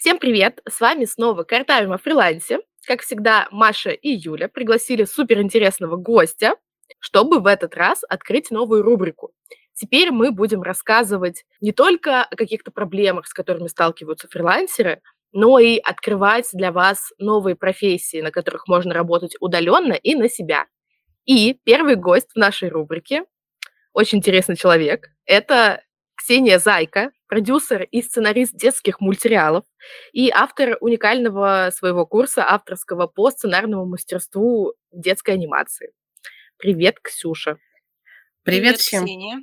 Всем привет! С вами снова Картавим о фрилансе. Как всегда, Маша и Юля пригласили суперинтересного гостя, чтобы в этот раз открыть новую рубрику. Теперь мы будем рассказывать не только о каких-то проблемах, с которыми сталкиваются фрилансеры, но и открывать для вас новые профессии, на которых можно работать удаленно и на себя. И первый гость в нашей рубрике, очень интересный человек, это Ксения Зайка, продюсер и сценарист детских мультсериалов и автор уникального своего курса авторского по сценарному мастерству детской анимации. Привет, Ксюша. Привет, Привет всем. Ксения.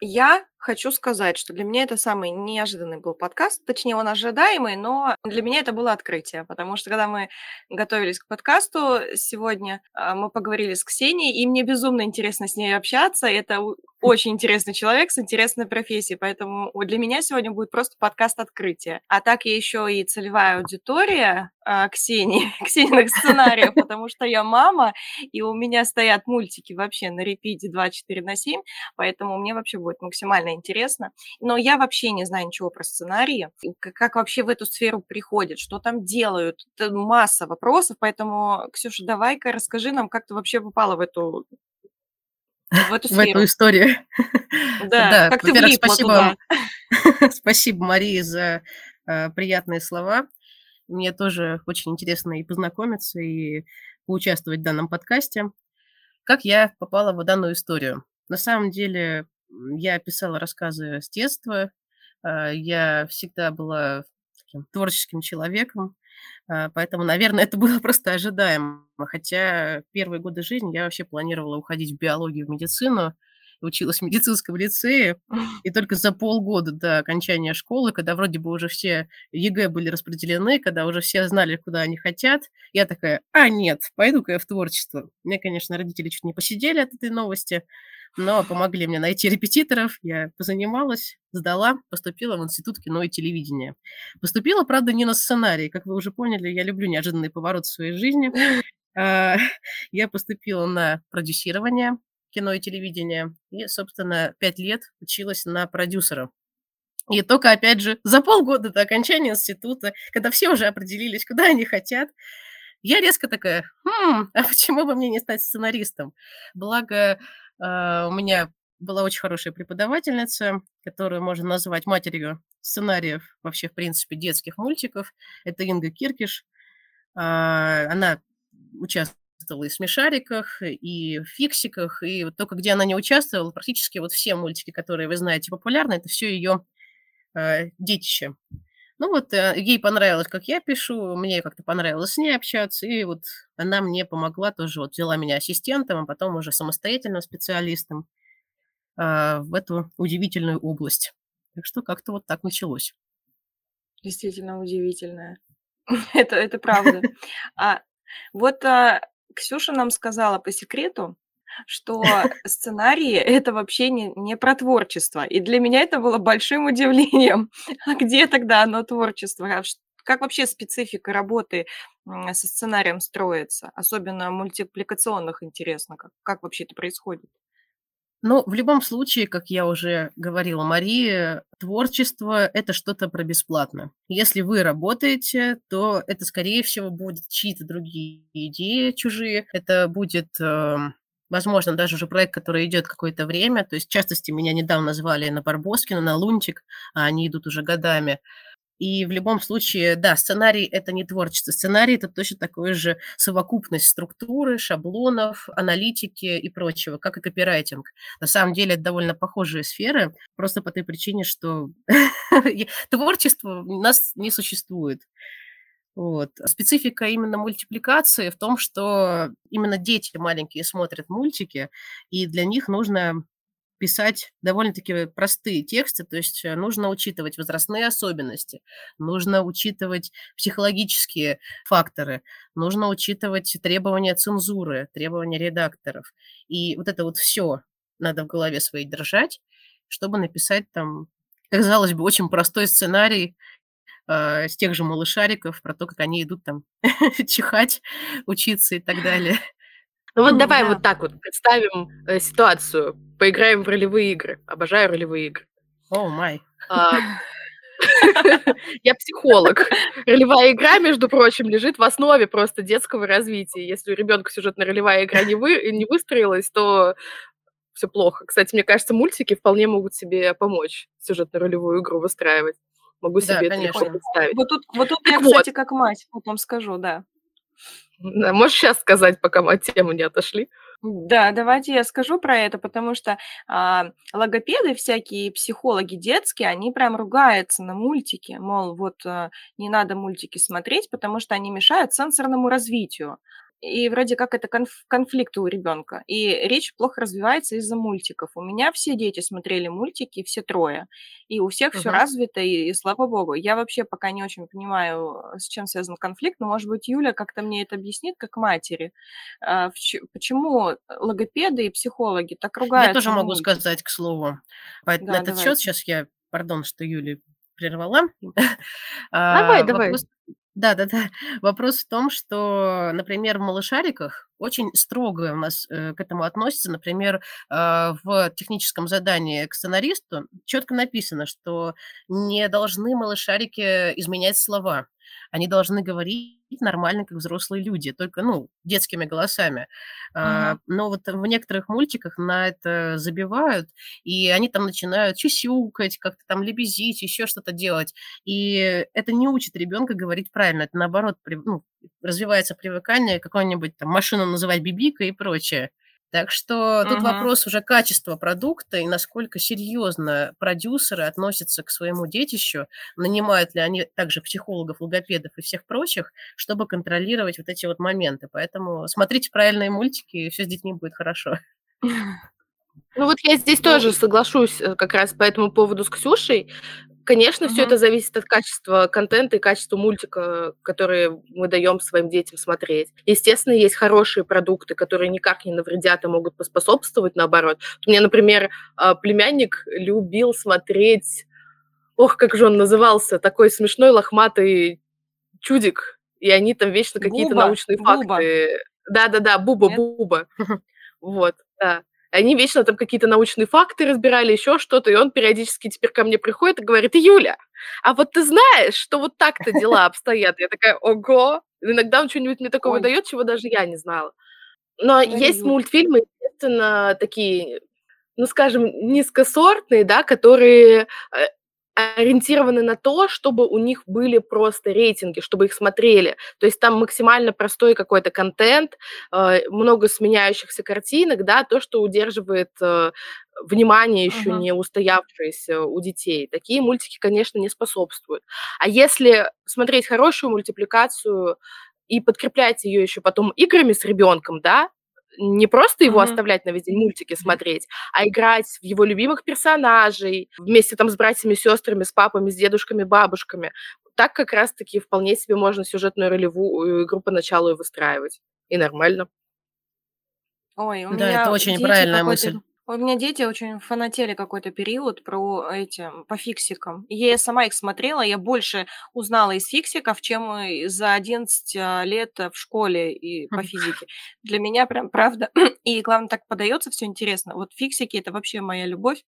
Я хочу сказать, что для меня это самый неожиданный был подкаст, точнее, он ожидаемый, но для меня это было открытие, потому что когда мы готовились к подкасту сегодня, а, мы поговорили с Ксенией, и мне безумно интересно с ней общаться, это очень интересный человек с интересной профессией, поэтому для меня сегодня будет просто подкаст открытия. А так я еще и целевая аудитория а, Ксении, Ксениных сценариев, потому что я мама, и у меня стоят мультики вообще на репите 24 на 7, поэтому мне вообще будет максимально интересно. Но я вообще не знаю ничего про сценарии, как вообще в эту сферу приходят, что там делают. Это масса вопросов, поэтому, Ксюша, давай-ка расскажи нам, как ты вообще попала в эту в эту сферу. В эту историю. Да, да как ты влипла спасибо, спасибо, Марии, за э, приятные слова. Мне тоже очень интересно и познакомиться, и поучаствовать в данном подкасте. Как я попала в данную историю? На самом деле, я писала рассказы с детства. Э, я всегда была таким творческим человеком, э, поэтому, наверное, это было просто ожидаемо. Хотя первые годы жизни я вообще планировала уходить в биологию, в медицину, училась в медицинском лицее, и только за полгода до окончания школы, когда вроде бы уже все ЕГЭ были распределены, когда уже все знали, куда они хотят, я такая, а нет, пойду-ка я в творчество. Мне, конечно, родители чуть не поседели от этой новости, но помогли мне найти репетиторов, я позанималась, сдала, поступила в Институт кино и телевидения. Поступила, правда, не на сценарий. Как вы уже поняли, я люблю неожиданные повороты в своей жизни. А, я поступила на продюсирование кино и телевидения и, собственно, пять лет училась на продюсера. И только, опять же, за полгода до окончания института, когда все уже определились, куда они хотят, я резко такая, хм, а почему бы мне не стать сценаристом? Благо, а, у меня была очень хорошая преподавательница, которую можно назвать матерью сценариев вообще, в принципе, детских мультиков. Это Инга Киркиш. А, она участвовала и в «Смешариках», и в «Фиксиках», и вот только где она не участвовала, практически вот все мультики, которые вы знаете популярны, это все ее а, детище. Ну вот э, ей понравилось, как я пишу, мне как-то понравилось с ней общаться, и вот она мне помогла тоже, вот взяла меня ассистентом, а потом уже самостоятельным специалистом а, в эту удивительную область. Так что как-то вот так началось. Действительно удивительное. это, это правда. А вот а, Ксюша нам сказала по секрету, что сценарии это вообще не, не про творчество. И для меня это было большим удивлением. А где тогда оно творчество? А как вообще специфика работы со сценарием строится? Особенно мультипликационных интересно, как, как вообще это происходит? Ну, в любом случае, как я уже говорила Марии, творчество – это что-то про бесплатно. Если вы работаете, то это, скорее всего, будут чьи-то другие идеи чужие. Это будет э, возможно, даже уже проект, который идет какое-то время. То есть, в частности, меня недавно звали на Барбоскина, на Лунтик, а они идут уже годами. И в любом случае, да, сценарий – это не творчество. Сценарий – это точно такой же совокупность структуры, шаблонов, аналитики и прочего, как и копирайтинг. На самом деле, это довольно похожие сферы, просто по той причине, что творчество у нас не существует. Вот. Специфика именно мультипликации в том, что именно дети маленькие смотрят мультики, и для них нужно писать довольно-таки простые тексты, то есть э, нужно учитывать возрастные особенности, нужно учитывать психологические факторы, нужно учитывать требования цензуры, требования редакторов. И вот это вот все надо в голове своей держать, чтобы написать там, казалось бы, очень простой сценарий, э, с тех же малышариков, про то, как они идут там чихать, учиться и так далее. Ну вот давай да. вот так вот представим э, ситуацию. Поиграем в ролевые игры. Обожаю ролевые игры. О, oh, май. Я психолог. Ролевая игра, между прочим, лежит в основе просто детского развития. Если у ребенка сюжетно-ролевая игра не, вы, не выстроилась, то все плохо. Кстати, мне кажется, мультики вполне могут себе помочь сюжетно-ролевую игру выстраивать. Могу себе да, это конечно. легко представить. Вот тут, вот тут я, кстати, вот. как мать потом скажу, да. Можешь сейчас сказать, пока мы от темы не отошли? Да, давайте я скажу про это, потому что а, логопеды всякие, психологи детские, они прям ругаются на мультики, мол, вот а, не надо мультики смотреть, потому что они мешают сенсорному развитию и вроде как это конф- конфликт у ребенка. И речь плохо развивается из-за мультиков. У меня все дети смотрели мультики, все трое. И у всех все развито, и, и слава богу. Я вообще пока не очень понимаю, с чем связан конфликт, но, может быть, Юля как-то мне это объяснит, как матери. А, почему логопеды и психологи так ругаются? Я тоже могу мультики? сказать, к слову. Да, на этот давайте. счет сейчас я, пардон, что Юля прервала. Давай, а, давай. Вопрос, да-да-да. Вопрос в том, что, например, в малышариках очень строго у нас э, к этому относятся. Например, э, в техническом задании к сценаристу четко написано, что не должны малышарики изменять слова. Они должны говорить нормально, как взрослые люди, только, ну, детскими голосами. А, но вот в некоторых мультиках на это забивают, и они там начинают чесюкать, как-то там лебезить, еще что-то делать. И это не учит ребенка говорить правильно. Это наоборот, ну, развивается привыкание какой-нибудь там машину называть бибикой и прочее. Так что тут угу. вопрос уже качества продукта и насколько серьезно продюсеры относятся к своему детищу, нанимают ли они также психологов, логопедов и всех прочих, чтобы контролировать вот эти вот моменты. Поэтому смотрите правильные мультики, и все с детьми будет хорошо. Ну вот я здесь ну, тоже соглашусь э, как раз по этому поводу с Ксюшей. Конечно, все это зависит от качества контента и качества мультика, которые мы даем своим детям смотреть. Естественно, есть хорошие продукты, которые никак не навредят, а могут поспособствовать наоборот. У меня, например, а, племянник любил смотреть, ох, как же он назывался, такой смешной лохматый чудик, и они там вечно какие-то научные Буба. факты. Да-да-да, Буба, Нет? Буба. Вот, да. Они вечно там какие-то научные факты разбирали, еще что-то, и он периодически теперь ко мне приходит и говорит, Юля, а вот ты знаешь, что вот так-то дела обстоят? Я такая, ого! Иногда он что-нибудь мне такое выдает, чего даже я не знала. Но Ой, есть мультфильмы, естественно, такие, ну, скажем, низкосортные, да, которые э, ориентированы на то, чтобы у них были просто рейтинги, чтобы их смотрели. То есть там максимально простой какой-то контент, э, много сменяющихся картинок, да, то, что удерживает э, внимание еще uh-huh. не устоявшееся у детей. Такие мультики, конечно, не способствуют. А если смотреть хорошую мультипликацию и подкреплять ее еще потом играми с ребенком, да, не просто его mm-hmm. оставлять на весь день мультики смотреть, а играть в его любимых персонажей вместе там с братьями, сестрами, с папами, с дедушками, бабушками. Так как раз-таки вполне себе можно сюжетную ролевую игру поначалу и выстраивать. И нормально. Ой, у да, меня это очень правильная мысль. У меня дети очень фанатели какой-то период про эти, по фиксикам. И я сама их смотрела, я больше узнала из фиксиков, чем за 11 а, лет в школе и по физике. Для меня прям правда. И главное, так подается все интересно. Вот фиксики это вообще моя любовь.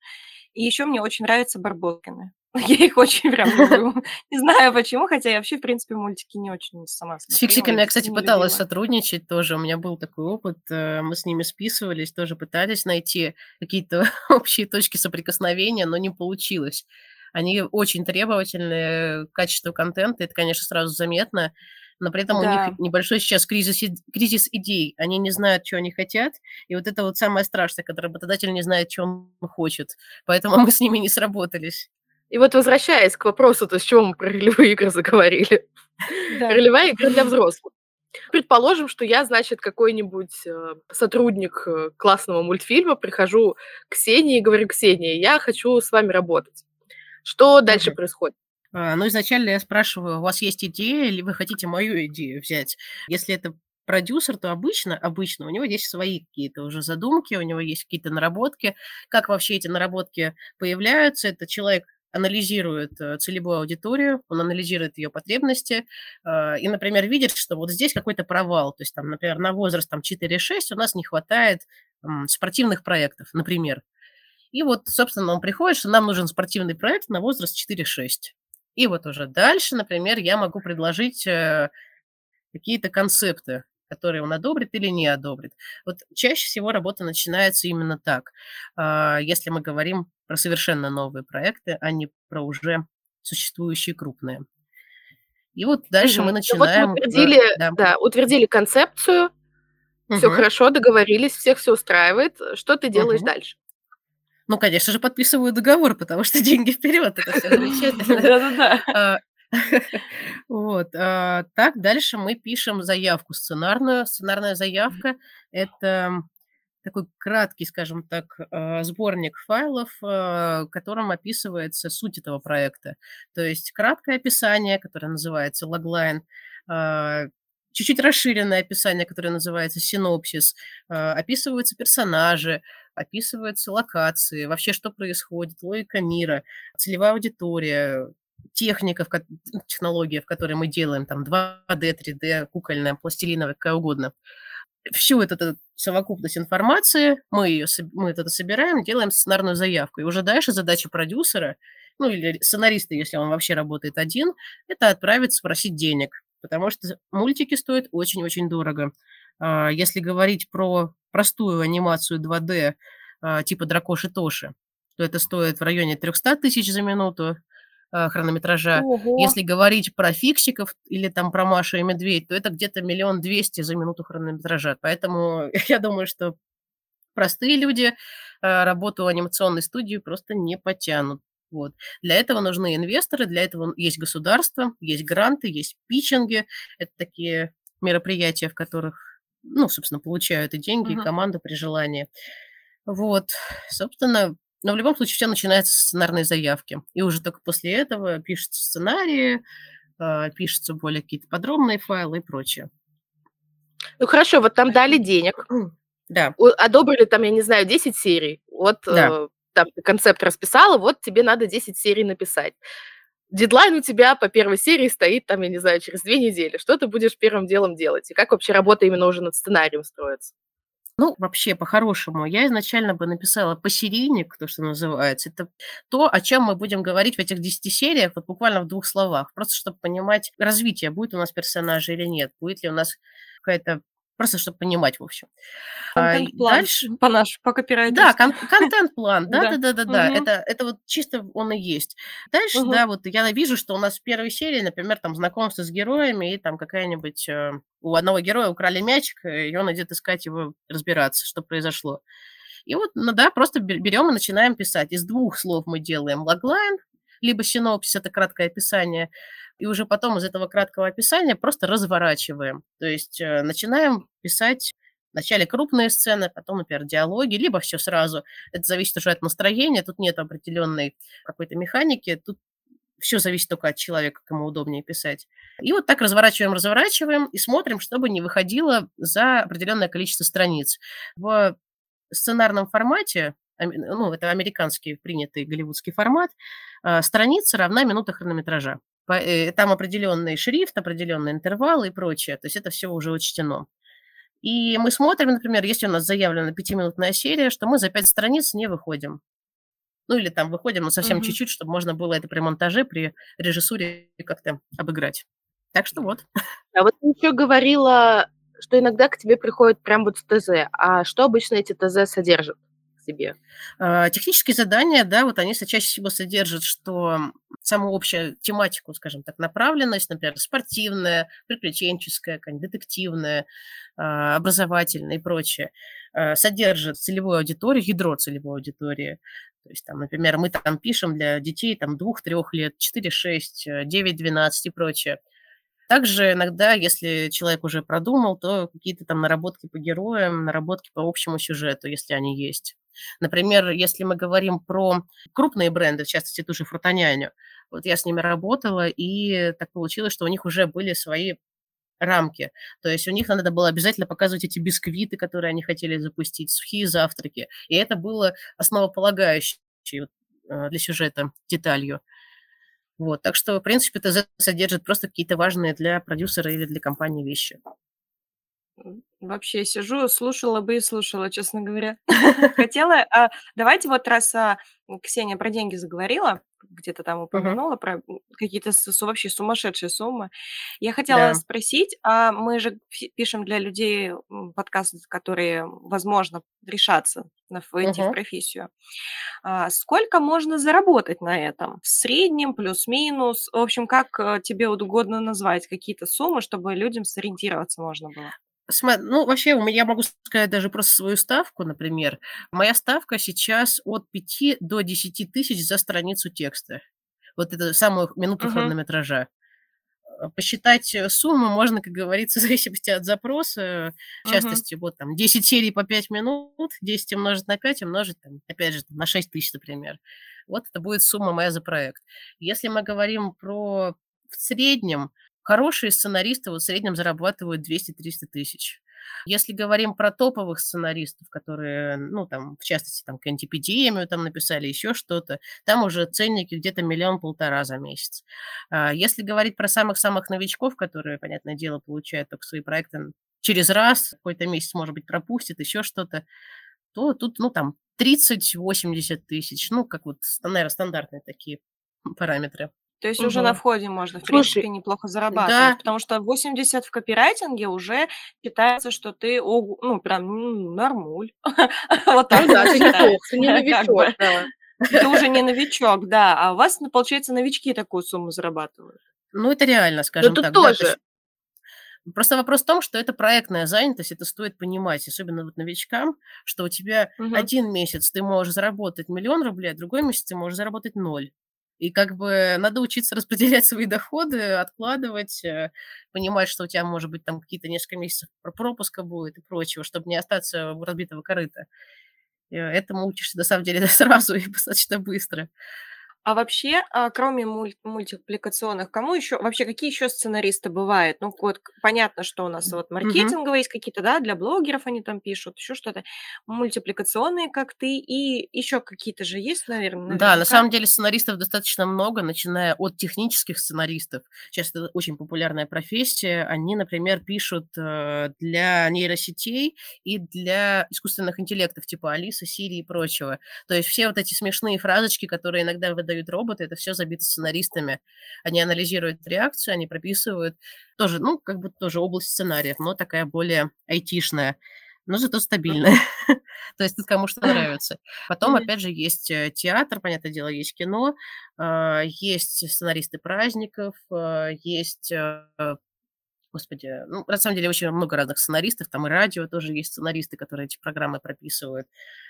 И еще мне очень нравятся Барбоскины. Я их очень прям люблю. Не знаю почему, хотя я вообще, в принципе, мультики не очень сама С фиксиками я, кстати, пыталась сотрудничать тоже. У меня был такой опыт. Э, мы с ними списывались, тоже пытались найти какие-то общие точки соприкосновения, но не получилось. Они очень требовательные к качеству контента, это, конечно, сразу заметно, но при этом да. у них небольшой сейчас кризис, кризис идей. Они не знают, что они хотят, и вот это вот самое страшное, когда работодатель не знает, что он хочет. Поэтому мы с ними не сработались. И вот возвращаясь к вопросу, то с чего мы про ролевые игры заговорили. Да. Ролевая игра для взрослых. Предположим, что я, значит, какой-нибудь э, сотрудник э, классного мультфильма, прихожу к Ксении и говорю, Ксения, я хочу с вами работать. Что дальше происходит? А, ну, изначально я спрашиваю, у вас есть идея или вы хотите мою идею взять? Если это продюсер, то обычно, обычно у него есть свои какие-то уже задумки, у него есть какие-то наработки. Как вообще эти наработки появляются? Это человек анализирует э, целевую аудиторию, он анализирует ее потребности э, и, например, видит, что вот здесь какой-то провал, то есть, там, например, на возраст там, 4-6 у нас не хватает спортивных проектов, например. И вот, собственно, он приходит, что нам нужен спортивный проект на возраст 4-6. И вот уже дальше, например, я могу предложить э, какие-то концепты, которые он одобрит или не одобрит. Вот чаще всего работа начинается именно так, а, если мы говорим про совершенно новые проекты, а не про уже существующие крупные. И вот дальше мы начинаем... Ну вот утвердили, да. Да, утвердили концепцию, угу. все хорошо, договорились, всех все устраивает. Что ты делаешь угу. дальше? Ну, конечно же, подписываю договор, потому что деньги вперед, это все замечательно. А, вот. А, так, дальше мы пишем заявку сценарную. Сценарная заявка – это такой краткий, скажем так, а, сборник файлов, а, в котором описывается суть этого проекта. То есть краткое описание, которое называется логлайн, чуть-чуть расширенное описание, которое называется синопсис, описываются персонажи, описываются локации, вообще что происходит, логика мира, целевая аудитория, техника, в, технология, в которой мы делаем там 2D, 3D, кукольная, пластилиновая, какая угодно. Всю эту, эту совокупность информации, мы, ее, мы это собираем, делаем сценарную заявку. И уже дальше задача продюсера, ну или сценариста, если он вообще работает один, это отправить, спросить денег. Потому что мультики стоят очень-очень дорого. А, если говорить про простую анимацию 2D, а, типа Дракоши Тоши, то это стоит в районе 300 тысяч за минуту, хронометража. Ого. Если говорить про фиксиков или там про Машу и Медведь, то это где-то миллион двести за минуту хронометража. Поэтому я думаю, что простые люди э, работу анимационной студии просто не потянут. Вот. Для этого нужны инвесторы, для этого есть государство, есть гранты, есть питчинги. Это такие мероприятия, в которых, ну, собственно, получают и деньги, uh-huh. и команда при желании. Вот, собственно, но в любом случае все начинается с сценарной заявки. И уже только после этого пишутся сценарии, а, пишутся более какие-то подробные файлы и прочее. Ну хорошо, вот там дали денег. Да. Одобрили там, я не знаю, 10 серий. Вот да. э, там концепт расписала, вот тебе надо 10 серий написать. Дедлайн у тебя по первой серии стоит там, я не знаю, через две недели. Что ты будешь первым делом делать? И как вообще работа именно уже над сценарием строится? Ну, вообще, по-хорошему, я изначально бы написала посерийник, то, что называется. Это то, о чем мы будем говорить в этих 10 сериях, вот буквально в двух словах. Просто чтобы понимать развитие, будет у нас персонажа или нет, будет ли у нас какая-то Просто чтобы понимать, в общем. А, контент-план дальше... по нашему, по копирайту. Да, кон- контент-план, да-да-да-да, это, это вот чисто он и есть. Дальше, да, вот я вижу, что у нас в первой серии, например, там знакомство с героями, и там какая-нибудь... Э, у одного героя украли мячик, и он идет искать его, разбираться, что произошло. И вот, ну да, просто берем и начинаем писать. Из двух слов мы делаем логлайн, либо синопсис, это краткое описание, и уже потом из этого краткого описания просто разворачиваем. То есть э, начинаем писать вначале крупные сцены, потом, например, диалоги, либо все сразу. Это зависит уже от настроения, тут нет определенной какой-то механики, тут все зависит только от человека, кому удобнее писать. И вот так разворачиваем, разворачиваем и смотрим, чтобы не выходило за определенное количество страниц. В сценарном формате, ну, это американский принятый голливудский формат, а, страница равна минута хронометража. Э, там определенный шрифт, определенный интервал и прочее. То есть это все уже учтено. И мы смотрим, например, если у нас заявлена пятиминутная серия, что мы за пять страниц не выходим. Ну или там выходим, но совсем угу. чуть-чуть, чтобы можно было это при монтаже, при режиссуре как-то обыграть. Так что вот. А вот ты еще говорила, что иногда к тебе приходят прям вот с ТЗ. А что обычно эти ТЗ содержат? Себе? А, технические задания, да, вот они чаще всего содержат, что саму общую тематику, скажем так, направленность, например, спортивная, приключенческая, детективная, а, образовательная и прочее, а, содержит целевую аудиторию, ядро целевой аудитории. То есть, там, например, мы там пишем для детей там, 2-3 лет, 4-6, 9-12 и прочее. Также иногда, если человек уже продумал, то какие-то там наработки по героям, наработки по общему сюжету, если они есть. Например, если мы говорим про крупные бренды, в частности, ту же Фрутоняню, вот я с ними работала, и так получилось, что у них уже были свои рамки. То есть у них надо было обязательно показывать эти бисквиты, которые они хотели запустить, сухие завтраки. И это было основополагающей э, для сюжета деталью. Вот, так что, в принципе, ТЗ содержит просто какие-то важные для продюсера или для компании вещи. Вообще сижу, слушала бы и слушала, честно говоря. Хотела, а, давайте вот раз, а, Ксения про деньги заговорила, где-то там упомянула про какие-то вообще сумасшедшие суммы. Я хотела Да. спросить, а мы же пишем для людей, подкасты, которые, возможно, решатся на войти в профессию. А, сколько можно заработать на этом? В среднем, плюс-минус? В общем, как, э, тебе вот угодно назвать какие-то суммы, чтобы людям сориентироваться можно было? Ну, вообще, меня могу сказать даже просто свою ставку, например. Моя ставка сейчас от 5 до 10 тысяч за страницу текста. Вот это самую минуту хронометража. Э, посчитать, э, сумму можно, как говорится, в зависимости от запроса. В частности, вот там 10 серий по 5 минут, 10 умножить на 5 умножить, там, опять же, на 6 тысяч, например. Вот это будет сумма моя за проект. Если мы говорим про в среднем, хорошие сценаристы вот в среднем зарабатывают 200-300 тысяч. Если говорим про топовых сценаристов, которые, ну, там, в частности, там, какую-нибудь там написали, еще что-то, там уже ценники где-то миллион-полтора за месяц. А если говорить про самых-самых новичков, которые, понятное дело, получают только свои проекты через раз, какой-то месяц, может быть, пропустят, еще что-то, то тут, ну, там, 30-80 тысяч. Ну, как вот, наверно, стандартные такие параметры. То есть уже на входе можно, в Слушай, принципе, неплохо зарабатывать, Да. потому что 80 в копирайтинге уже считается, что ты, ого, ну, прям, м, нормуль. Вот так Ну да, вот ты считается. неплох, ты не Как бы. новичок, да. Ты уже не новичок, да, а у вас, ну, получается, новички такую сумму зарабатывают. Ну, это реально, скажем тут так, да. То есть тоже. Просто вопрос в том, что это проектная занятость, это стоит понимать, особенно вот новичкам, что у тебя Мгм. один месяц ты можешь заработать миллион рублей, а другой месяц ты можешь заработать ноль. И как бы надо учиться распределять свои доходы, откладывать, э, понимать, что у тебя, может быть, там какие-то несколько месяцев про пропуска будет и прочего, чтобы не остаться у разбитого корыта. Э, этому учишься, на самом деле, сразу и достаточно быстро. А вообще, а, кроме муль мультипликационных, кому еще вообще какие еще сценаристы бывают? Ну, вот понятно, что у нас вот маркетинговые есть какие-то, да, для блогеров они там пишут, еще что-то. Мультипликационные, как ты, и еще какие-то же есть, наверно, Да, на наверняка. самом деле сценаристов достаточно много, начиная от технических сценаристов. Щас это очень популярная профессия. Они, например, пишут, э, для нейросетей и для искусственных интеллектов типа Алисы, Сири и прочего. То есть все вот эти смешные фразочки, которые иногда выдают роботы, это всё забито сценаристами. Они анализируют реакцию, они прописывают. Тоже, ну, как бы тоже область сценариев, но такая более айтишная, но зато стабильная. То есть тут кому что нравится. Потом, опять же, есть, э, театр, понятное дело, есть кино, а, есть сценаристы праздников, а, есть, э, господи, ну, на самом деле очень много разных сценаристов. Там и радио тоже есть сценаристы, которые эти программы прописывают.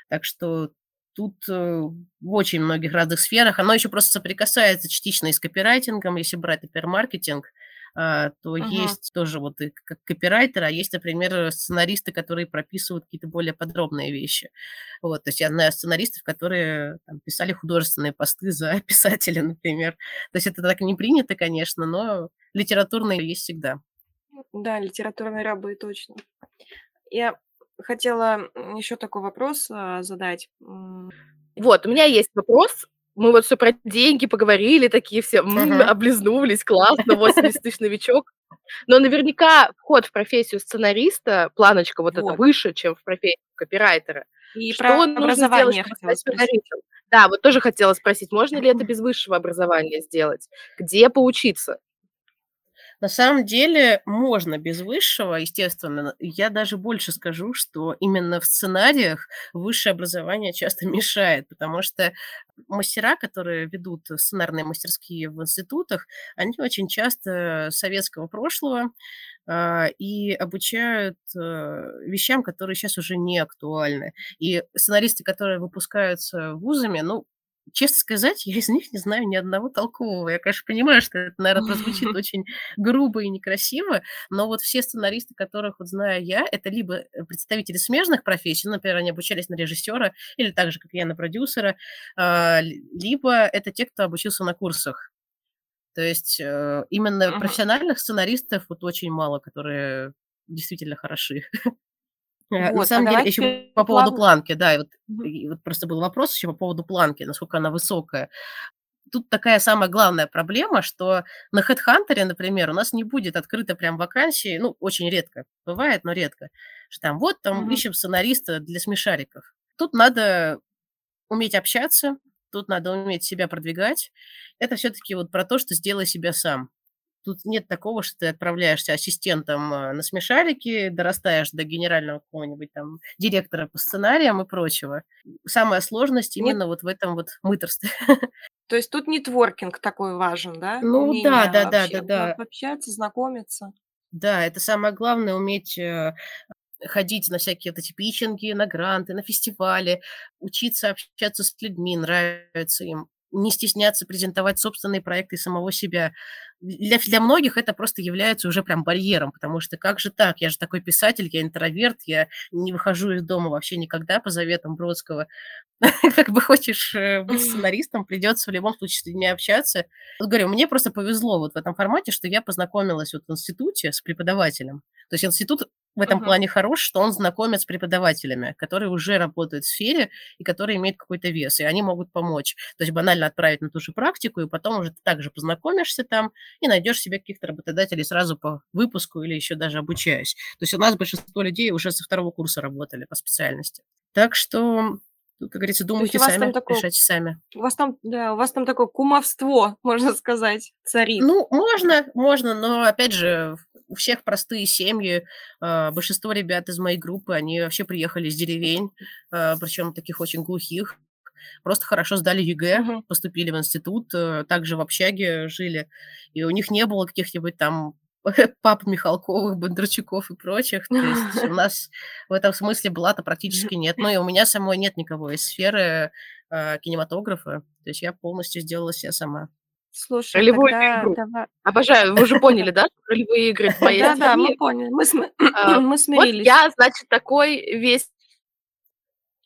Так что тут, э, в очень многих разных сферах. Оно еще просто соприкасается частично и с копирайтингом. Если брать, например, маркетинг, а, то Мгм. есть тоже вот и как копирайтеры, а есть, например, сценаристы, которые прописывают какие-то более подробные вещи. Вот, то есть я знаю сценаристов, которые там писали художественные посты за писателя, например. То есть это так не принято, конечно, но литературные есть всегда. Да, литературные рабы, точно. Я хотела, еще такой вопрос, а, задать. Вот, у меня есть вопрос. Мы вот всё про деньги поговорили, такие все, м, Мгм. облизнулись, классно, 80 тысяч новичок. Но наверняка вход в профессию сценариста, планочка вот эта Вот. выше, чем в профессию копирайтера. И Что про нужно сделать, образование спросить. сценаристом? Да, вот тоже хотела спросить, можно ли это без высшего образования сделать? Где поучиться? На самом деле можно без высшего, естественно. Я даже больше скажу, что именно в сценариях высшее образование часто мешает, потому что мастера, которые ведут сценарные мастерские в институтах, они очень часто советского прошлого, а, и обучают, э, вещам, которые щас уже не актуальны. И сценаристы, которые выпускаются вузами, ну, честно сказать, я из них не знаю ни одного толкового. Я, конечно, понимаю, что это, наверно, прозвучит очень грубо и некрасиво, но вот все сценаристы, которых вот знаю я, это либо, представители смежных профессий, например, они обучались на режиссера или так же, как я, на продюсера, а, ли либо это те, кто обучился на курсах. То есть, э, именно профессиональных сценаристов вот очень мало, которые действительно хороши. Э, на Вот, а самом деле, еще по поводу планки, да, и вот и вот просто был вопрос еще по поводу планки, насколько она высокая. тут такая самая главная проблема, что на HeadHunter, например, у нас не будет открыто прям вакансии, ну, очень редко, бывает, но редко, что там вот там mm-hmm. ищем сценариста для смешариков. Тут надо уметь общаться, тут надо уметь себя продвигать. Это все-таки вот про то, что сделай себя сам. Тут нет такого, что ты отправляешься ассистентом э, на смешарики, дорастаешь до генерального какого-нибудь там директора по сценариям и прочего. Самая сложность именно нет. вот в этом вот мыторстве. То есть тут нетворкинг такой важен, да? Ну Умение да, да, да, да, да. Общаться, знакомиться. Да, это самое главное, уметь э, ходить на всякие вот эти питчинги, на гранты, на фестивали, учиться общаться с людьми, нравится им, не стесняться презентовать собственные проекты самого себя. Для, для многих это просто является уже прям барьером, потому что как же так? Я же такой писатель, я интроверт, я не выхожу из дома вообще никогда по заветам Бродского. Как бы хочешь э, быть сценаристом, придется в любом случае с людьми общаться. Вот говорю, мне просто повезло вот в этом формате, что я познакомилась вот в институте с преподавателем. То есть институт в этом uh-huh. плане хорош, что он знакомит с преподавателями, которые уже работают в сфере и которые имеют какой-то вес, и они могут помочь. То есть банально отправить на ту же практику, и потом уже ты также познакомишься там и найдешь себе каких-то работодателей сразу по выпуску или еще даже обучаясь. То есть у нас большинство людей уже со второго курса работали по специальности. Так что как говорится, думайте сами, такое, решайте сами. У вас там, да, у вас там такое кумовство, можно сказать, царит. Ну, можно, можно, но, опять же, у всех простые семьи. А, большинство ребят из моей группы, они вообще приехали из деревень, а, причем таких очень глухих. Просто хорошо сдали ЕГЭ, угу. поступили в институт, э, также в общаге жили. И у них не было каких-нибудь там пап Михалковых, Бондарчуков и прочих. То есть у нас в этом смысле блата практически нет. Ну и у меня самой нет никого из сферы э, кинематографа. То есть я полностью сделала себя сама. Слушай, Ролевую тогда игру. давай. Обожаю. Вы уже поняли, да? Ролевые игры твои. Да, да, мы поняли. Мы, см... а, мы смирились. Вот я, значит, такой весь...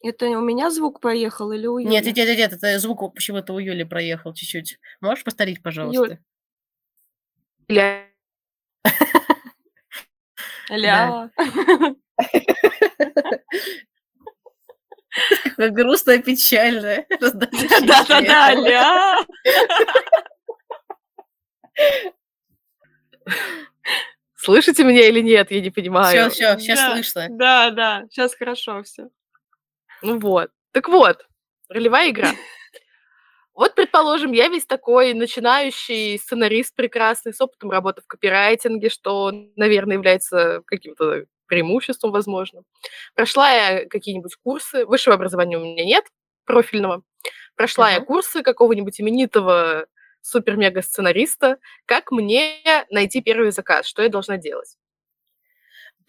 Это у меня звук проехал или у Юли? Нет, нет, нет, нет, это звук почему-то у Юли проехал чуть-чуть. Можешь повторить, пожалуйста? Юля. Ля. Грустно и печально. Да-да-да, ля. Слышите меня или нет? Я не понимаю. Все, все, сейчас да, слышно. Да, да, сейчас хорошо все. Ну вот. Так вот, ролевая игра. Вот, предположим, я весь такой начинающий сценарист прекрасный, с опытом работы в копирайтинге, что, наверное, является каким-то преимуществом, возможно. Прошла я какие-нибудь курсы, высшего образования у меня нет, профильного. Прошла uh-huh. я курсы какого-нибудь именитого супер-мега-сценариста, как мне найти первый заказ, что я должна делать.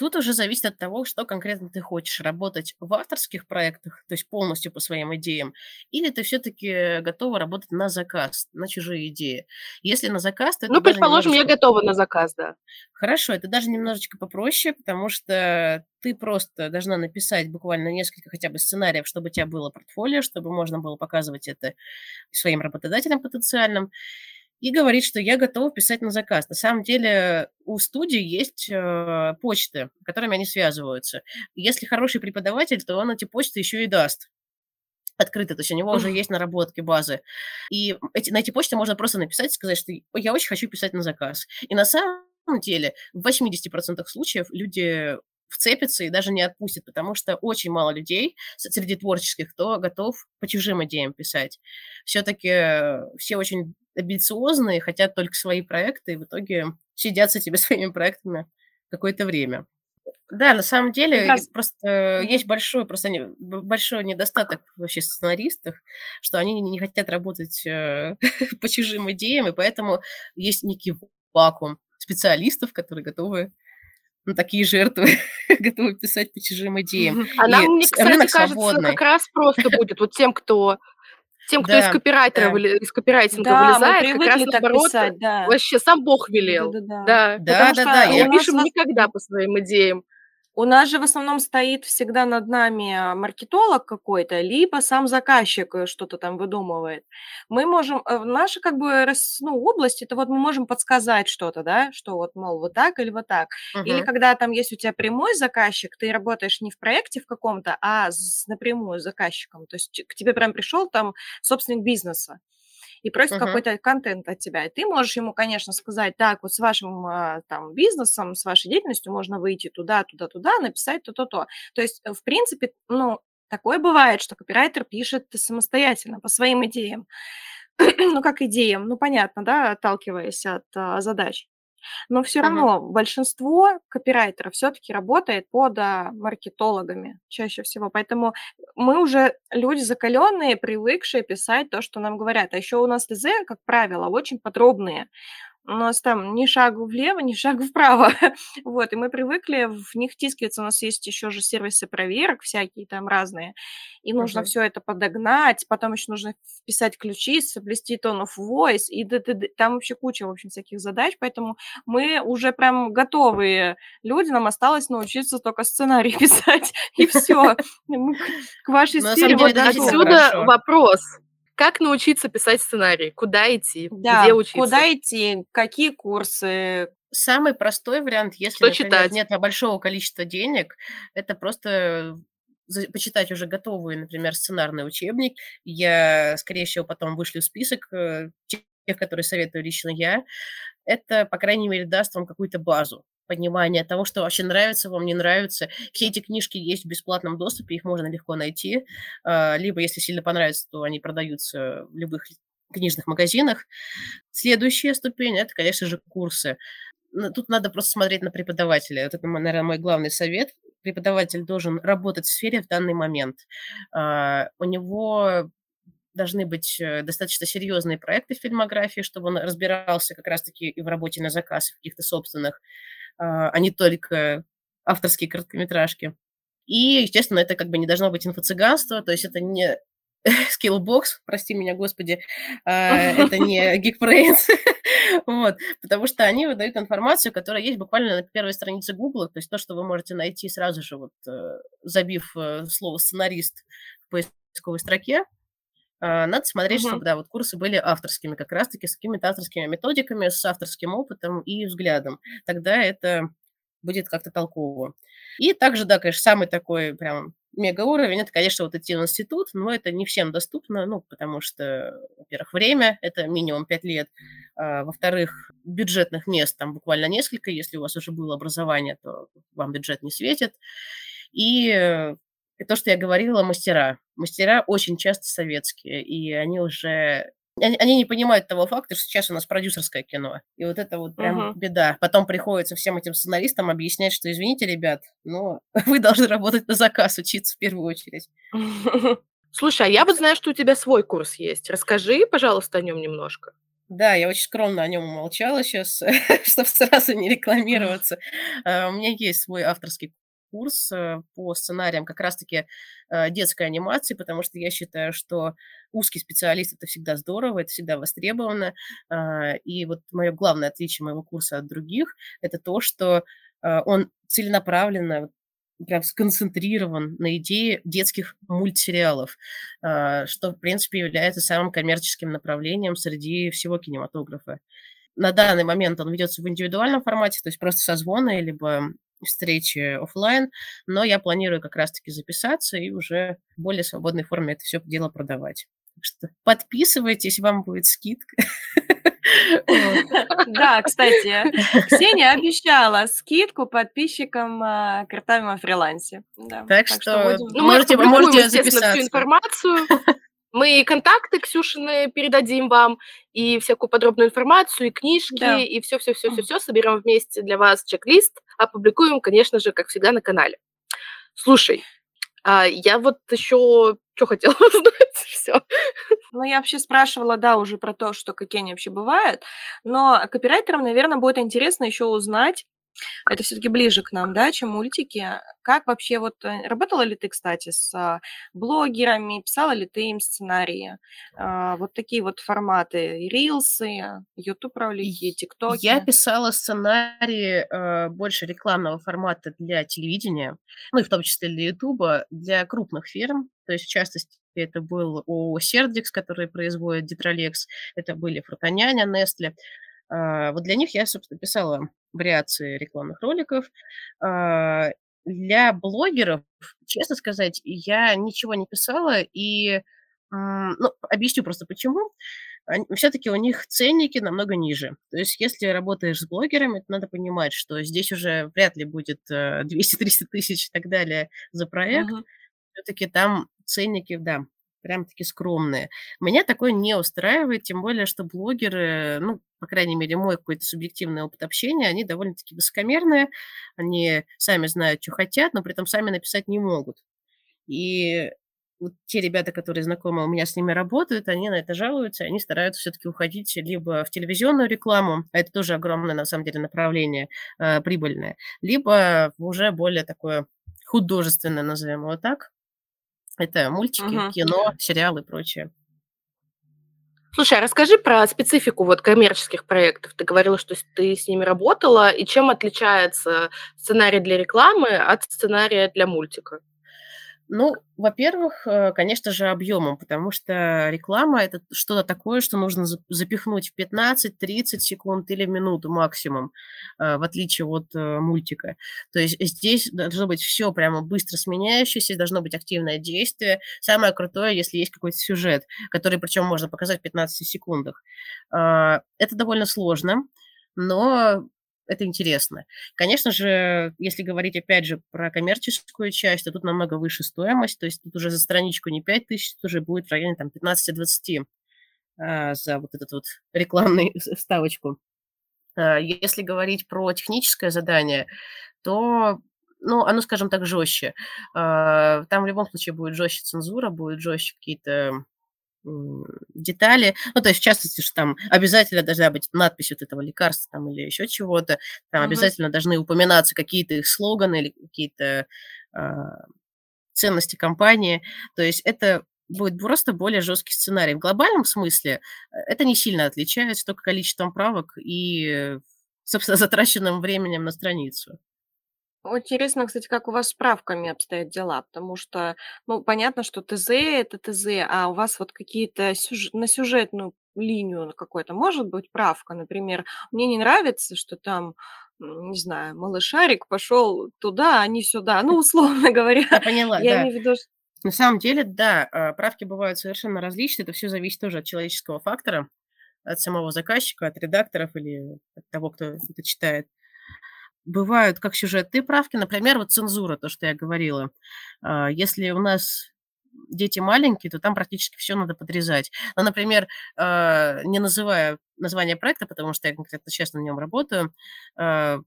Тут уже зависит от того, что конкретно ты хочешь. Работать в авторских проектах, то есть полностью по своим идеям, или ты все-таки готова работать на заказ, на чужие идеи. Если на заказ, то... Ну, предположим, немножечко... я готова на заказ, да. Хорошо, это даже немножечко попроще, потому что ты просто должна написать буквально несколько хотя бы сценариев, чтобы у тебя было портфолио, чтобы можно было показывать это своим работодателям потенциальным и говорит, что я готова писать на заказ. На самом деле у студии есть э, почты, которыми они связываются. Если хороший преподаватель, то он эти почты еще и даст открыто, то есть у него уже есть наработки базы. И эти, на эти почты можно просто написать, сказать, что я очень хочу писать на заказ. И на самом деле в 80% случаев люди вцепятся и даже не отпустят, потому что очень мало людей среди творческих, кто готов по чужим идеям писать. Все-таки э, все очень амбициозные, хотят только свои проекты, и в итоге сидят с этими своими проектами какое-то время. Да, на самом деле раз... просто есть большой, просто не, большой недостаток вообще сценаристов, что они не хотят работать э, по чужим идеям, и поэтому есть некий вакуум специалистов, которые готовы на такие жертвы, готовы писать по чужим идеям. А нам, мне, кстати, кажется, как раз просто будет вот тем, кто тем, кто да, из копирайтера, да. из копирайтинга да, вылезает, как раз наоборот, писать, да. вообще сам Бог велел. Да, да, да. да, да, да, да. Мы пишем никогда по своим идеям. У нас же в основном стоит всегда над нами маркетолог какой-то, либо сам заказчик э, что-то там выдумывает. Мы можем, э, в нашей как бы ну, области, это вот мы можем подсказать что-то, да, что вот, мол, вот так или вот так. Угу. Или когда там есть у тебя прямой заказчик, ты работаешь не в проекте в каком-то, а с, напрямую с заказчиком. То есть к тебе прям пришел там собственник бизнеса. И просит uh-huh. какой-то контент от тебя. И ты можешь ему, конечно, сказать, так, вот с вашим а, там бизнесом, с вашей деятельностью можно выйти туда, туда, туда, написать то-то-то. То есть, в принципе, ну, такое бывает, что копирайтер пишет самостоятельно по своим идеям. ну, как идеям, ну, понятно, да, отталкиваясь от а, задач. Но все равно uh-huh. большинство копирайтеров все-таки работает под а, маркетологами чаще всего. Поэтому мы уже люди закаленные, привыкшие писать то, что нам говорят. А еще у нас ТЗ, как правило, очень подробные у нас там ни шагу влево, ни шагу вправо. вот, и мы привыкли в них тискиваться. У нас есть еще же сервисы проверок всякие там разные. И нужно uh-huh. все это подогнать. Потом еще нужно вписать ключи, соблюсти tone of voice. И там вообще куча, в общем, всяких задач. Поэтому мы уже прям готовые люди. Нам осталось научиться только сценарий писать. И все. К вашей сфере. Вот отсюда вопрос как научиться писать сценарий? Куда идти? Да, где учиться? куда идти? Какие курсы? Самый простой вариант, если Что например, читать? нет большого количества денег, это просто почитать уже готовый, например, сценарный учебник. Я, скорее всего, потом вышлю список э, тех, которые советую лично я. Это, по крайней мере, даст вам какую-то базу понимание того, что вообще нравится вам, не нравится. Все эти книжки есть в бесплатном доступе, их можно легко найти. А, либо, если сильно понравится, то они продаются в любых книжных магазинах. Следующая ступень – это, конечно же, курсы. Тут надо просто смотреть на преподавателя. Это, наверное, мой главный совет. Преподаватель должен работать в сфере в данный момент. А, у него должны быть э, достаточно серьезные проекты в фильмографии, чтобы он разбирался как раз-таки и в работе на заказ, и в каких-то собственных а, а не только авторские короткометражки. И, естественно, это как бы не должно быть инфо-цыганство, то есть это не Skillbox, прости меня, господи, а, это не Geekbrains, вот, потому что они выдают информацию, которая есть буквально на первой странице Google, то есть то, что вы можете найти сразу же, вот, э, забив э, слово «сценарист» в поисковой строке, надо смотреть, uh-huh. чтобы, да, вот курсы были авторскими, как раз-таки с какими-то авторскими методиками, с авторским опытом и взглядом. Тогда это будет как-то толково. И также, да, конечно, самый такой прям мега уровень, это, конечно, вот идти в институт, но это не всем доступно, ну, потому что, во-первых, время, это минимум 5 лет, а, во-вторых, бюджетных мест там буквально несколько, если у вас уже было образование, то вам бюджет не светит, и э, и то, что я говорила, мастера. Мастера очень часто советские, и они уже они, не понимают того факта, что сейчас у нас продюсерское кино. И вот это вот прям uh-huh. беда. Потом приходится всем этим сценаристам объяснять, что, извините, ребят, но вы должны работать на заказ, учиться в первую очередь. Слушай, а я вот знаю, что у тебя свой курс есть. Расскажи, пожалуйста, о нем немножко. Да, я очень скромно о нем умолчала сейчас, чтобы сразу не рекламироваться. А, у меня есть свой авторский курс э, по сценариям как раз-таки э, детской анимации, потому что я считаю, что узкий специалист – это всегда здорово, это всегда востребовано. А, и вот мое главное отличие моего курса от других – это то, что э, он целенаправленно прям сконцентрирован на идее детских мультсериалов, а, что, в принципе, является самым коммерческим направлением среди всего кинематографа. На данный момент он ведется в индивидуальном формате, то есть просто созвоны, либо встречи офлайн, но я планирую как раз-таки записаться и уже в более свободной форме это все дело продавать. Так что подписывайтесь, вам будет скидка. Да, кстати, Ксения обещала скидку подписчикам э, Картами о фрилансе. Так что можете можете записаться. всю информацию. Мы и контакты Ксюшины передадим вам, и всякую подробную информацию, и книжки, да. и все-все-все-все-все соберем вместе для вас чек-лист, опубликуем, конечно же, как всегда, на канале. Слушай, а я вот еще что хотела узнать, все. Ну, я вообще спрашивала, да, уже про то, что какие они вообще бывают, но копирайтерам, наверное, будет интересно еще узнать, это все-таки ближе к нам, да, чем мультики. Как вообще вот э, работала ли ты, кстати, с а, блогерами, писала ли ты им сценарии? А, вот такие вот форматы, рилсы, YouTube ролики, ТикТоки. Я писала сценарии э, больше рекламного формата для телевидения, ну и в том числе для YouTube, для крупных фирм. То есть, в частности, это был ООО «Сердикс», который производит Детролекс, это были Фрутоняня, Nestle. А, вот для них я, собственно, писала вариации рекламных роликов. А, для блогеров, честно сказать, я ничего не писала, и ну, объясню просто почему. все-таки у них ценники намного ниже. То есть если работаешь с блогерами, то надо понимать, что здесь уже вряд ли будет 200-300 тысяч и так далее за проект. Uh-huh. Все-таки там ценники, да, прям-таки скромные. Меня такое не устраивает, тем более, что блогеры, ну, по крайней мере, мой какой-то субъективный опыт общения, они довольно-таки высокомерные, они сами знают, что хотят, но при этом сами написать не могут. И вот те ребята, которые знакомы, у меня с ними работают, они на это жалуются, они стараются все-таки уходить либо в телевизионную рекламу, а это тоже огромное, на самом деле, направление э, прибыльное, либо уже более такое художественное, назовем его так, это мультики, Мгм. кино, сериалы и прочее. Слушай, а расскажи про специфику вот коммерческих проектов. Ты говорила, что ты с ними работала, и чем отличается сценарий для рекламы от сценария для мультика? Ну, во-первых, э, конечно же, объемом, потому что реклама это что-то такое, что нужно запихнуть в 15-30 секунд или минуту максимум, э, в отличие от э, мультика. То есть здесь должно быть все прямо быстро сменяющееся, должно быть активное действие. Самое крутое, если есть какой-то сюжет, который причем можно показать в 15 секундах. Это довольно сложно, но это интересно. Конечно же, если говорить опять же про коммерческую часть, то тут намного выше стоимость, то есть тут уже за страничку не 5 тысяч, тут уже будет в районе там 15-20 а, за вот этот вот рекламный вставочку. А, если говорить про техническое задание, то ну, оно, скажем так, жестче. А, там в любом случае будет жестче цензура, будет жестче какие-то детали. Ну, то есть, в частности, что там обязательно должна быть надпись вот этого лекарства там, или еще чего-то. Там угу. обязательно должны упоминаться какие-то их слоганы или какие-то э, ценности компании. То есть это будет просто более жесткий сценарий. В глобальном смысле э, это не сильно отличается, только количеством правок и, собственно, затраченным временем на страницу. Интересно, кстати, как у вас с справками обстоят дела, потому что, ну, понятно, что ТЗ- это ТЗ, а у вас вот какие-то сюж на сюжетную линию на какой-то может быть правка? Например, мне не нравится, что там, не знаю, малышарик пошел туда, а не сюда. Ну, условно говоря, Я поняла, я да. имею в виду, На самом деле, да, а, правки бывают совершенно различные. Это все зависит тоже от человеческого фактора, от самого заказчика, от редакторов или от того, кто это читает бывают как сюжетные правки, например, вот цензура, то, что я говорила. А, если у нас дети маленькие, то там практически все надо подрезать. Ну, например, а, не называя название проекта, потому что я конкретно сейчас на нем работаю, а,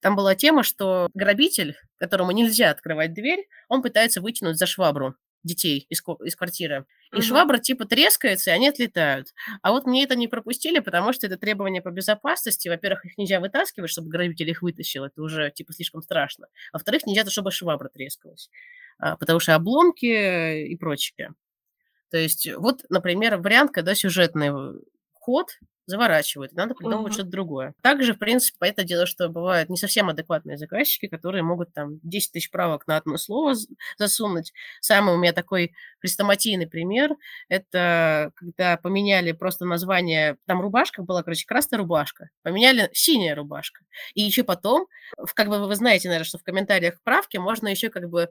там была тема, что грабитель, которому нельзя открывать дверь, он пытается вытянуть за швабру детей из, из квартиры. И угу. швабра типа трескается, и они отлетают. А вот мне это не пропустили, потому что это требование по безопасности. Во-первых, их нельзя вытаскивать, чтобы грабитель их вытащил. Это уже типа слишком страшно. А во-вторых, нельзя, чтобы швабра трескалась. А, потому что обломки и прочее. То есть вот, например, вариант, когда сюжетный ход заворачивают, надо придумывать uh-huh. что-то другое. Также, в принципе, это дело, что бывают не совсем адекватные заказчики, которые могут там 10 тысяч правок на одно слово засунуть. Самый у меня такой хрестоматийный пример, это когда поменяли просто название, там рубашка была, короче, красная рубашка, поменяли синяя рубашка. И еще потом, как бы вы знаете, наверное, что в комментариях правки можно еще как бы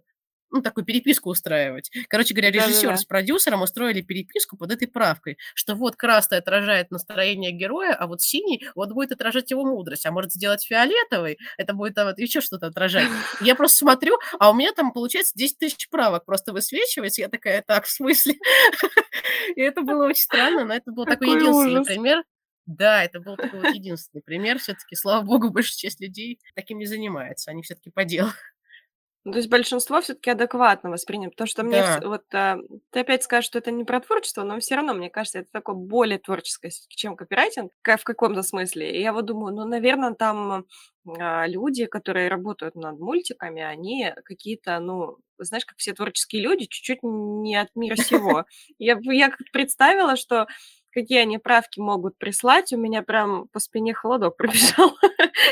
ну, такую переписку устраивать. Короче говоря, режиссер Да-да-да. с продюсером устроили переписку под этой правкой, что вот красный отражает настроение героя, а вот синий вот будет отражать его мудрость, а может сделать фиолетовый, это будет а, вот еще что-то отражать. Я просто смотрю, а у меня там получается 10 тысяч правок просто высвечивается, я такая, так, в смысле? И это было очень странно, но это был такой единственный пример. Да, это был такой вот единственный пример. Все-таки, слава богу, большая часть людей таким не занимается. Они все-таки по делу. Ну, то есть большинство все-таки адекватно воспринято, потому что мне Да. вот а, ты опять скажешь, что это не про творчество, но все равно, мне кажется, это такое более творческое, чем копирайтинг, в каком-то смысле. И я вот думаю, ну, наверное, там а, люди, которые работают над мультиками, они какие-то, ну, знаешь, как все творческие люди, чуть-чуть не от мира сего. Я, я как представила, что какие они правки могут прислать, у меня прям по спине холодок пробежал.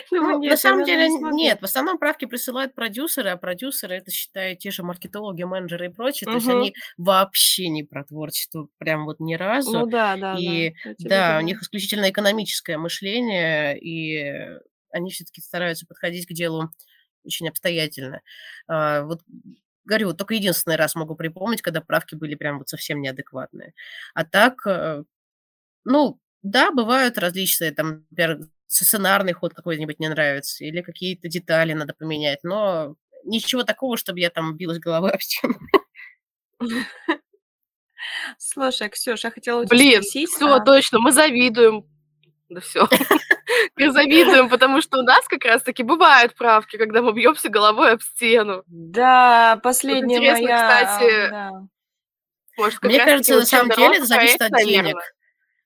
Ну, на самом деле нет, в основном правки присылают продюсеры, а продюсеры это, считаю, те же маркетологи, менеджеры и прочее, то есть они вообще не про творчество, прям вот ни разу. Ну да, да, И да, у них исключительно экономическое мышление, и они все-таки стараются подходить к делу очень обстоятельно. А, вот говорю, вот только единственный раз могу припомнить, когда правки были прям вот совсем неадекватные. А так, э, Ну, да, бывают различные, там, например, сценарный ход какой-нибудь не нравится, или какие-то детали надо поменять, но ничего такого, чтобы я там билась головой об стену. Слушай, Ксюша, я хотела у тебя Блин, спросить, все, а точно, мы завидуем. Да все, мы завидуем, потому что у нас как раз таки бывают правки, когда мы бьемся головой об стену. Да, последняя интересно, моя, кстати, да. может, Мне кажется, на самом деле это зависит от денег.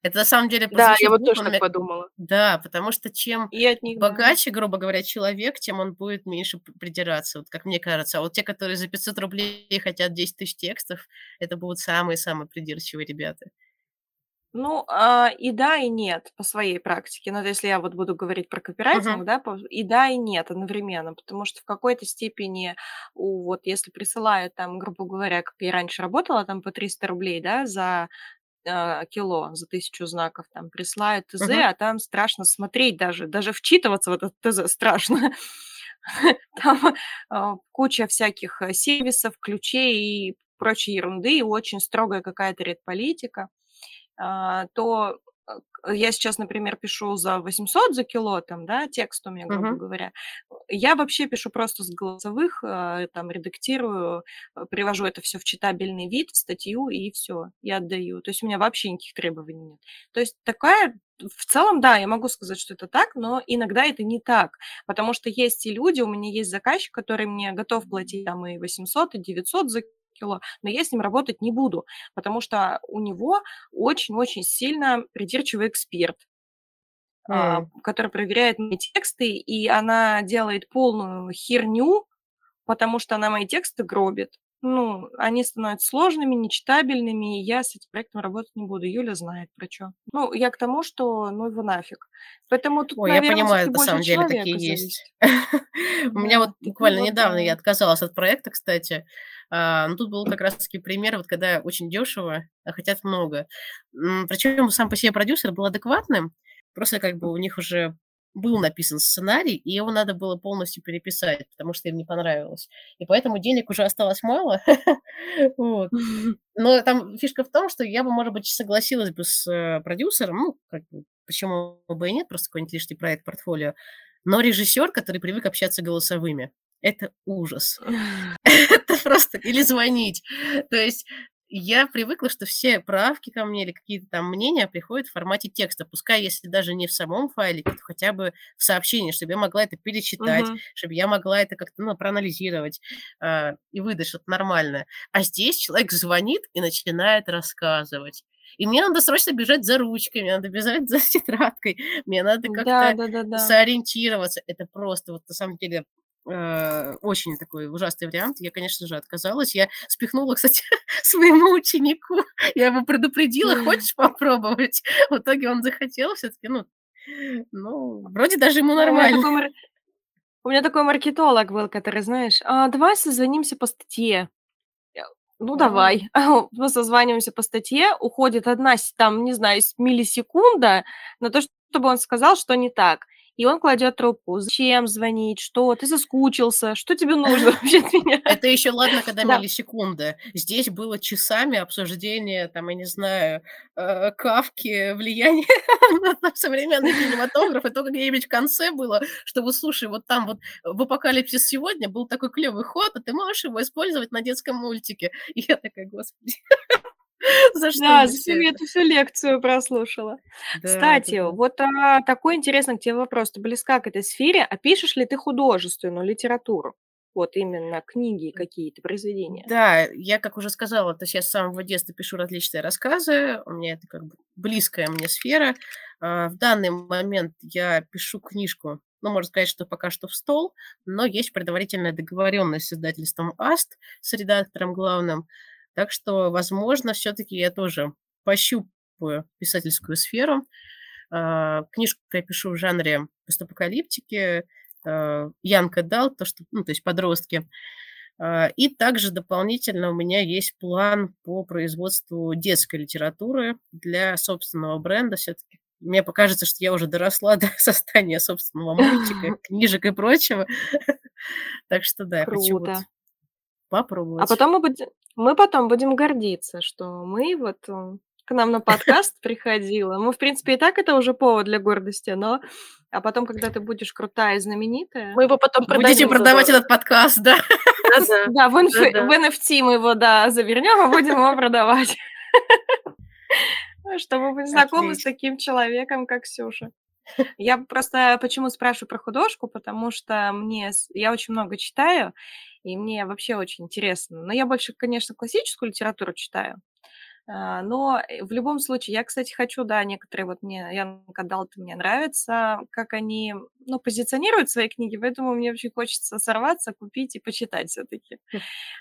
Это на самом деле Да, я вот тоже так подумала. Да, потому что чем И от них, богаче, грубо говоря, человек, тем он будет меньше придираться, вот как мне кажется. А вот те, которые за 500 рублей хотят 10 тысяч текстов, это будут самые-самые придирчивые ребята. Ну, а, и да, и нет по своей практике. Ну, если я вот буду говорить про копирайтинг, Мгм. да, и да, и нет одновременно, потому что в какой-то степени у вот если присылают там, грубо говоря, как я раньше работала, там по 300 рублей, да, за, а, кило, за 1000 знаков, там присылают ТЗ, Мгм. а там страшно смотреть даже, даже вчитываться в этот ТЗ страшно. Там, а, куча всяких, э, сервисов, ключей и прочей ерунды, и очень строгая какая-то редполитика. То, э, к я сейчас, например, пишу за 800 за кило, там, да, текст у меня, грубо Мгм. говоря. Я вообще пишу просто с голосовых, а, там редактирую, э, привожу это всё в читабельный вид, в статью, и всё, и отдаю. То есть у меня вообще никаких требований нет. То есть такая в целом, да, я могу сказать, что это так, но иногда это не так, потому что есть и люди, у меня есть заказчик, который мне готов платить там и 800, и 900 за кило, но я с ним работать не буду, потому что у него очень-очень сильно придирчивый эксперт М. который проверяет мои тексты, и она делает полную херню, потому что она мои тексты гробит. Ну, они становятся сложными, нечитабельными, и я с этим проектом работать не буду. Юля знает про чё. Ну, я к тому, что ну его нафиг. Поэтому тут, Ой, я наверно, понимаю, на самом деле такие есть. У меня вот буквально недавно я отказалась от проекта, кстати. А, но тут был как раз таки пример, вот когда очень дёшево, а хотят много. М, причём сам по себе продюсер был адекватным, просто как бы у них уже был написан сценарий, и его надо было полностью переписать, потому что им не понравилось. И поэтому денег уже осталось мало. Вот. Но там фишка в том, что я бы, может быть, согласилась бы с, э, продюсером, ну, как бы, почему бы и нет, просто какой-нибудь лишний проект портфолио. Но режиссёр, который привык общаться голосовыми- это ужас. Это просто или звонить. То есть я привыкла, что все правки ко мне или какие-то там мнения приходят в формате текста. Пускай, если даже не в самом файлике, то хотя бы в сообщении, чтобы я могла это перечитать, Мгм. чтобы я могла это как-то, ну, проанализировать, а, и выдать что-то нормальное. А здесь человек звонит и начинает рассказывать. И мне надо срочно бежать за ручкой, мне надо бежать за тетрадкой, мне надо Да, как-то да-да-да. сориентироваться. Это просто вот на самом деле, э, очень такой ужасный вариант. Я, конечно же, отказалась. Я спихнула, кстати, своему ученику. Я его предупредила: "Хочешь попробовать?" В итоге он захотел всё-таки, ну ну, вроде даже ему нормально. у меня такой маркетолог был, который, знаешь: "А, давай созвонимся по статье". "Ну, давай". Мы созваниваемся по статье, уходит одна там, не знаю, миллисекунда на то, чтобы он сказал, что не так. И он кладет трубку. Зачем звонить? Что? Ты соскучился? Что тебе нужно вообще от меня? Это ещё ладно, когда Да. миллисекунда. Здесь было часами обсуждение, там, я не знаю, э, Кафки, влияние на современный кинематограф. И только где-нибудь в конце было, что "Слушай, вот там вот в "Апокалипсис сегодня" был такой клёвый ход, а ты можешь его использовать на детском мультике?" И я такая: "Господи, за что Да, я это?" эту всю лекцию прослушала. Да, Кстати, да-да. вот, а, такой интересный к тебе вопрос. Ты близка к этой сфере, а пишешь ли ты художественную литературу? Вот именно книги какие-то, произведения? Да, я, как уже сказала, то есть я с самого детства пишу различные рассказы, у меня это как бы близкая мне сфера. А, в данный момент я пишу книжку, ну, можно сказать, что пока что в стол, но есть предварительная договорённость с издательством "Аст", с редактором главным. Так что, возможно, всё-таки я тоже пощупаю писательскую сферу. А, книжку я пишу в жанре постапокалиптики, а, young adult, то, что, ну, то есть подростки. А, и также дополнительно у меня есть план по производству детской литературы для собственного бренда. Всё-таки мне по кажется, что я уже доросла до создания собственного мультика, книжек и прочего. Так что да, я хочу вот Круто. А попробовать. потом мы буде мы потом будем гордиться, что мы вот, м, к нам на подкаст приходила. Мы, в принципе, и так это уже повод для гордости, но а потом, когда ты будешь крутая и знаменитая... Мы его потом Будете продавать этот подкаст, да? Да, в NFT мы его, да, завернем, и будем его продавать. Чтобы быть знакомы с таким человеком, как Ксюша. Я просто почему спрашиваю про художку, потому что мне я очень много читаю, и мне вообще очень интересно. Но я больше, конечно, классическую литературу читаю. А, но э, в любом случае, я, кстати, хочу, да, некоторые вот мне, Ян Кадалт мне нравится, как они, ну, позиционируют свои книги, поэтому мне очень хочется сорваться, купить и почитать все-таки. Хм.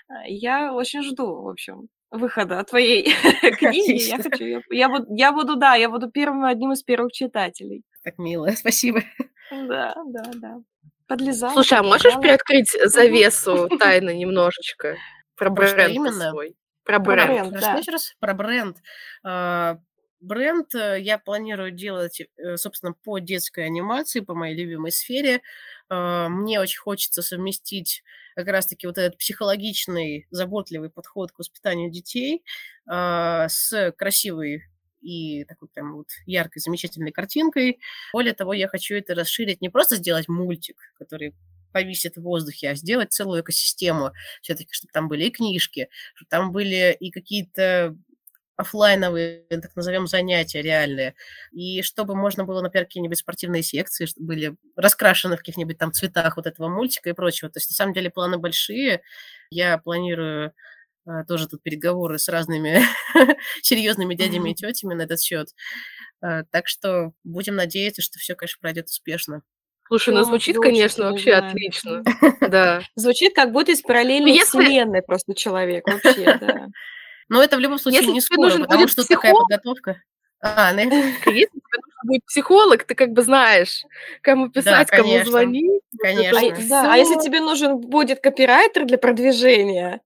А, я очень жду, в общем, выхода твоей книги. Я хочу, я, я, буду, я буду, да, я буду первым, одним из первых читателей. Так мило, спасибо. Да, да, да. Подлезала. Слушай, а можешь приоткрыть завесу тайны немножечко про бренд именно? свой? Про бренд. Про бренд, да. раз про бренд. А, бренд э, я планирую делать, э, собственно, по детской анимации, по моей любимой сфере. А, мне очень хочется совместить как раз-таки вот этот психологичный, заботливый подход к воспитанию детей а, с красивой и такой прям вот яркой, замечательной картинкой. Более того, я хочу это расширить, не просто сделать мультик, который повисит в воздухе, а сделать целую экосистему. Все-таки, чтобы там были и книжки, чтобы там были и какие-то офлайновые, так назовем, занятия реальные. И чтобы можно было, например, какие-нибудь спортивные секции, чтобы были раскрашены в каких-нибудь там цветах вот этого мультика и прочего. То есть, на самом деле, планы большие. Я планирую тоже тут переговоры с разными серьезными дядями и тетями на этот счет. А, так что будем надеяться, что все, конечно, пройдет успешно. Слушай, ну звучит, конечно, вообще отлично. Да. Звучит как будто из параллельной Если... вселенной просто человек вообще, да. Но это в любом случае Если не скоро, потому что такая подготовка. А, ну... Если тебе будет психолог, ты как бы знаешь, кому писать, да, кому звонить. Конечно. А, да, а если тебе нужен будет копирайтер для продвижения?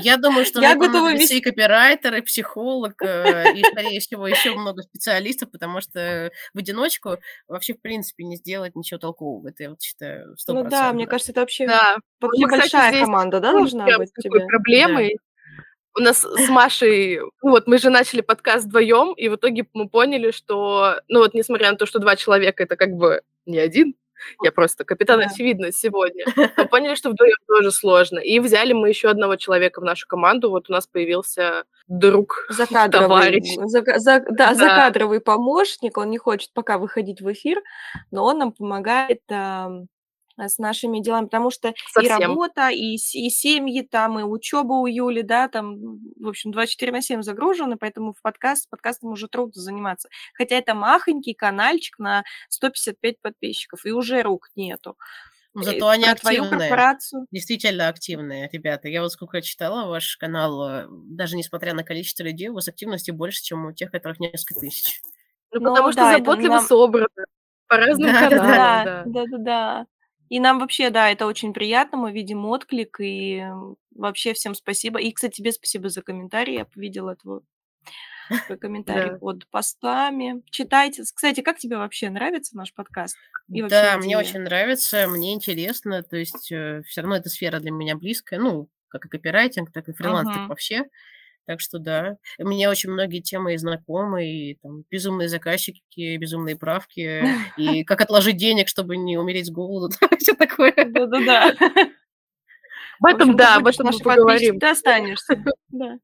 Я думаю, что я готова вести и копирайтер, и психолог, э, и, скорее всего, еще много специалистов, потому что в одиночку вообще, в принципе, не сделать ничего толкового. Это я вот считаю 100%. Ну да, мне кажется, это вообще, да. вообще ну, большая кстати, команда, да, должна быть у тебя? проблемой. У нас с Машей, ну вот мы же начали подкаст вдвоем, и в итоге мы поняли, что, ну вот несмотря на то, что два человека это как бы не один, я просто капитан да. очевидность сегодня. Мы поняли, что вдвоем тоже сложно. И взяли мы еще одного человека в нашу команду. Вот у нас появился друг, закадровый, товарищ. За, за, да, да, закадровый помощник. Он не хочет пока выходить в эфир, но он нам помогает Э, с нашими делами, потому что Совсем. и работа, и, и семьи там, и учеба у Юли, да, там, в общем, 24 на 7 загружены, поэтому в подкаст, подкастом уже трудно заниматься. Хотя это махонький каналчик на 155 подписчиков, и уже рук нету. Ну, зато они Про активные. Действительно активные, ребята. Я вот сколько читала ваш канал, э, даже несмотря на количество людей, у вас активности больше, чем у тех, которых несколько тысяч. Ну, потому ну, что да, заботливо нам... собрано. По разным да, каналам. Да, да, да, да, да. И нам вообще, да, это очень приятно, мы видим отклик, и вообще всем спасибо. И, кстати, тебе спасибо за комментарий, я видела твой комментарий под постами. Читайте. Кстати, как тебе вообще нравится наш подкаст? Да, мне очень нравится, мне интересно, то есть э, все равно эта сфера для меня близкая, ну, как и копирайтинг, так и фриланс, так вообще. Так что да, мне очень многие темы и знакомы, и там безумные заказчики, безумные правки, и как отложить денег, чтобы не умереть с голоду, все такое. Да-да-да. Об этом, да, об этом мы поговорим. Ты останешься. Да.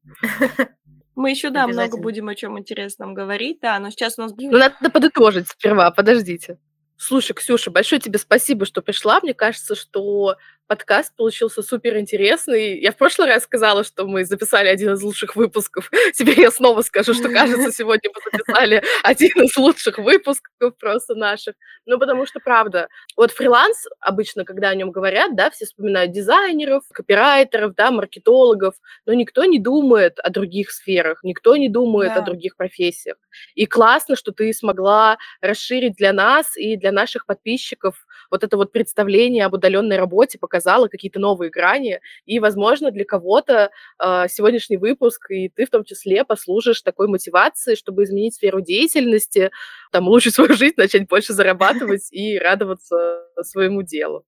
Мы еще, да, много будем о чем интересном говорить, да, но сейчас у нас... Ну, надо подытожить сперва, подождите. Слушай, Ксюша, большое тебе спасибо, что пришла. Мне кажется, что подкаст получился супер интересный. Я в прошлый раз сказала, что мы записали один из лучших выпусков. Теперь я снова скажу, что, кажется, сегодня мы записали один из лучших выпусков просто наших. Ну, потому что, правда, вот фриланс, обычно, когда о нем говорят, да, все вспоминают дизайнеров, копирайтеров, да, маркетологов, но никто не думает о других сферах, никто не думает да. о других профессиях. И классно, что ты смогла расширить для нас и для наших подписчиков вот это вот представление об удаленной работе, пока показала какие-то новые грани, и, возможно, для кого-то э, сегодняшний выпуск, и ты в том числе послужишь такой мотивацией, чтобы изменить сферу деятельности, там, улучшить свою жизнь, начать больше зарабатывать и радоваться своему делу.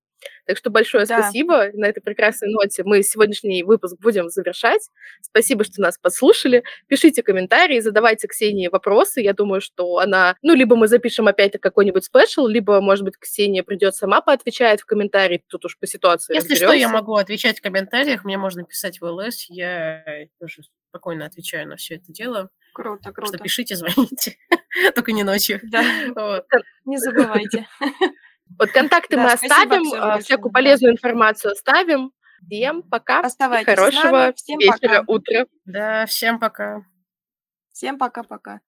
Так что большое Да. спасибо. На этой прекрасной ноте мы сегодняшний выпуск будем завершать. Спасибо, что нас послушали. Пишите комментарии, задавайте Ксении вопросы. Я думаю, что она... Ну, либо мы запишем опять какой-нибудь спешл, либо, может быть, Ксения придет сама поотвечает в комментарии. Тут уж по ситуации Если что, я разберемся. могу отвечать в комментариях, мне можно писать в ЛС, я тоже спокойно отвечаю на все это дело. Круто, Так что круто. пишите, звоните, только не ночью. Да, Вот. не забывайте. Вот контакты Да, мы оставим, а, большое, всякую полезную информацию оставим. Всем пока и Оставайтесь с нами. хорошего Всем вечера, пока. утра. Да, всем пока. Всем пока-пока.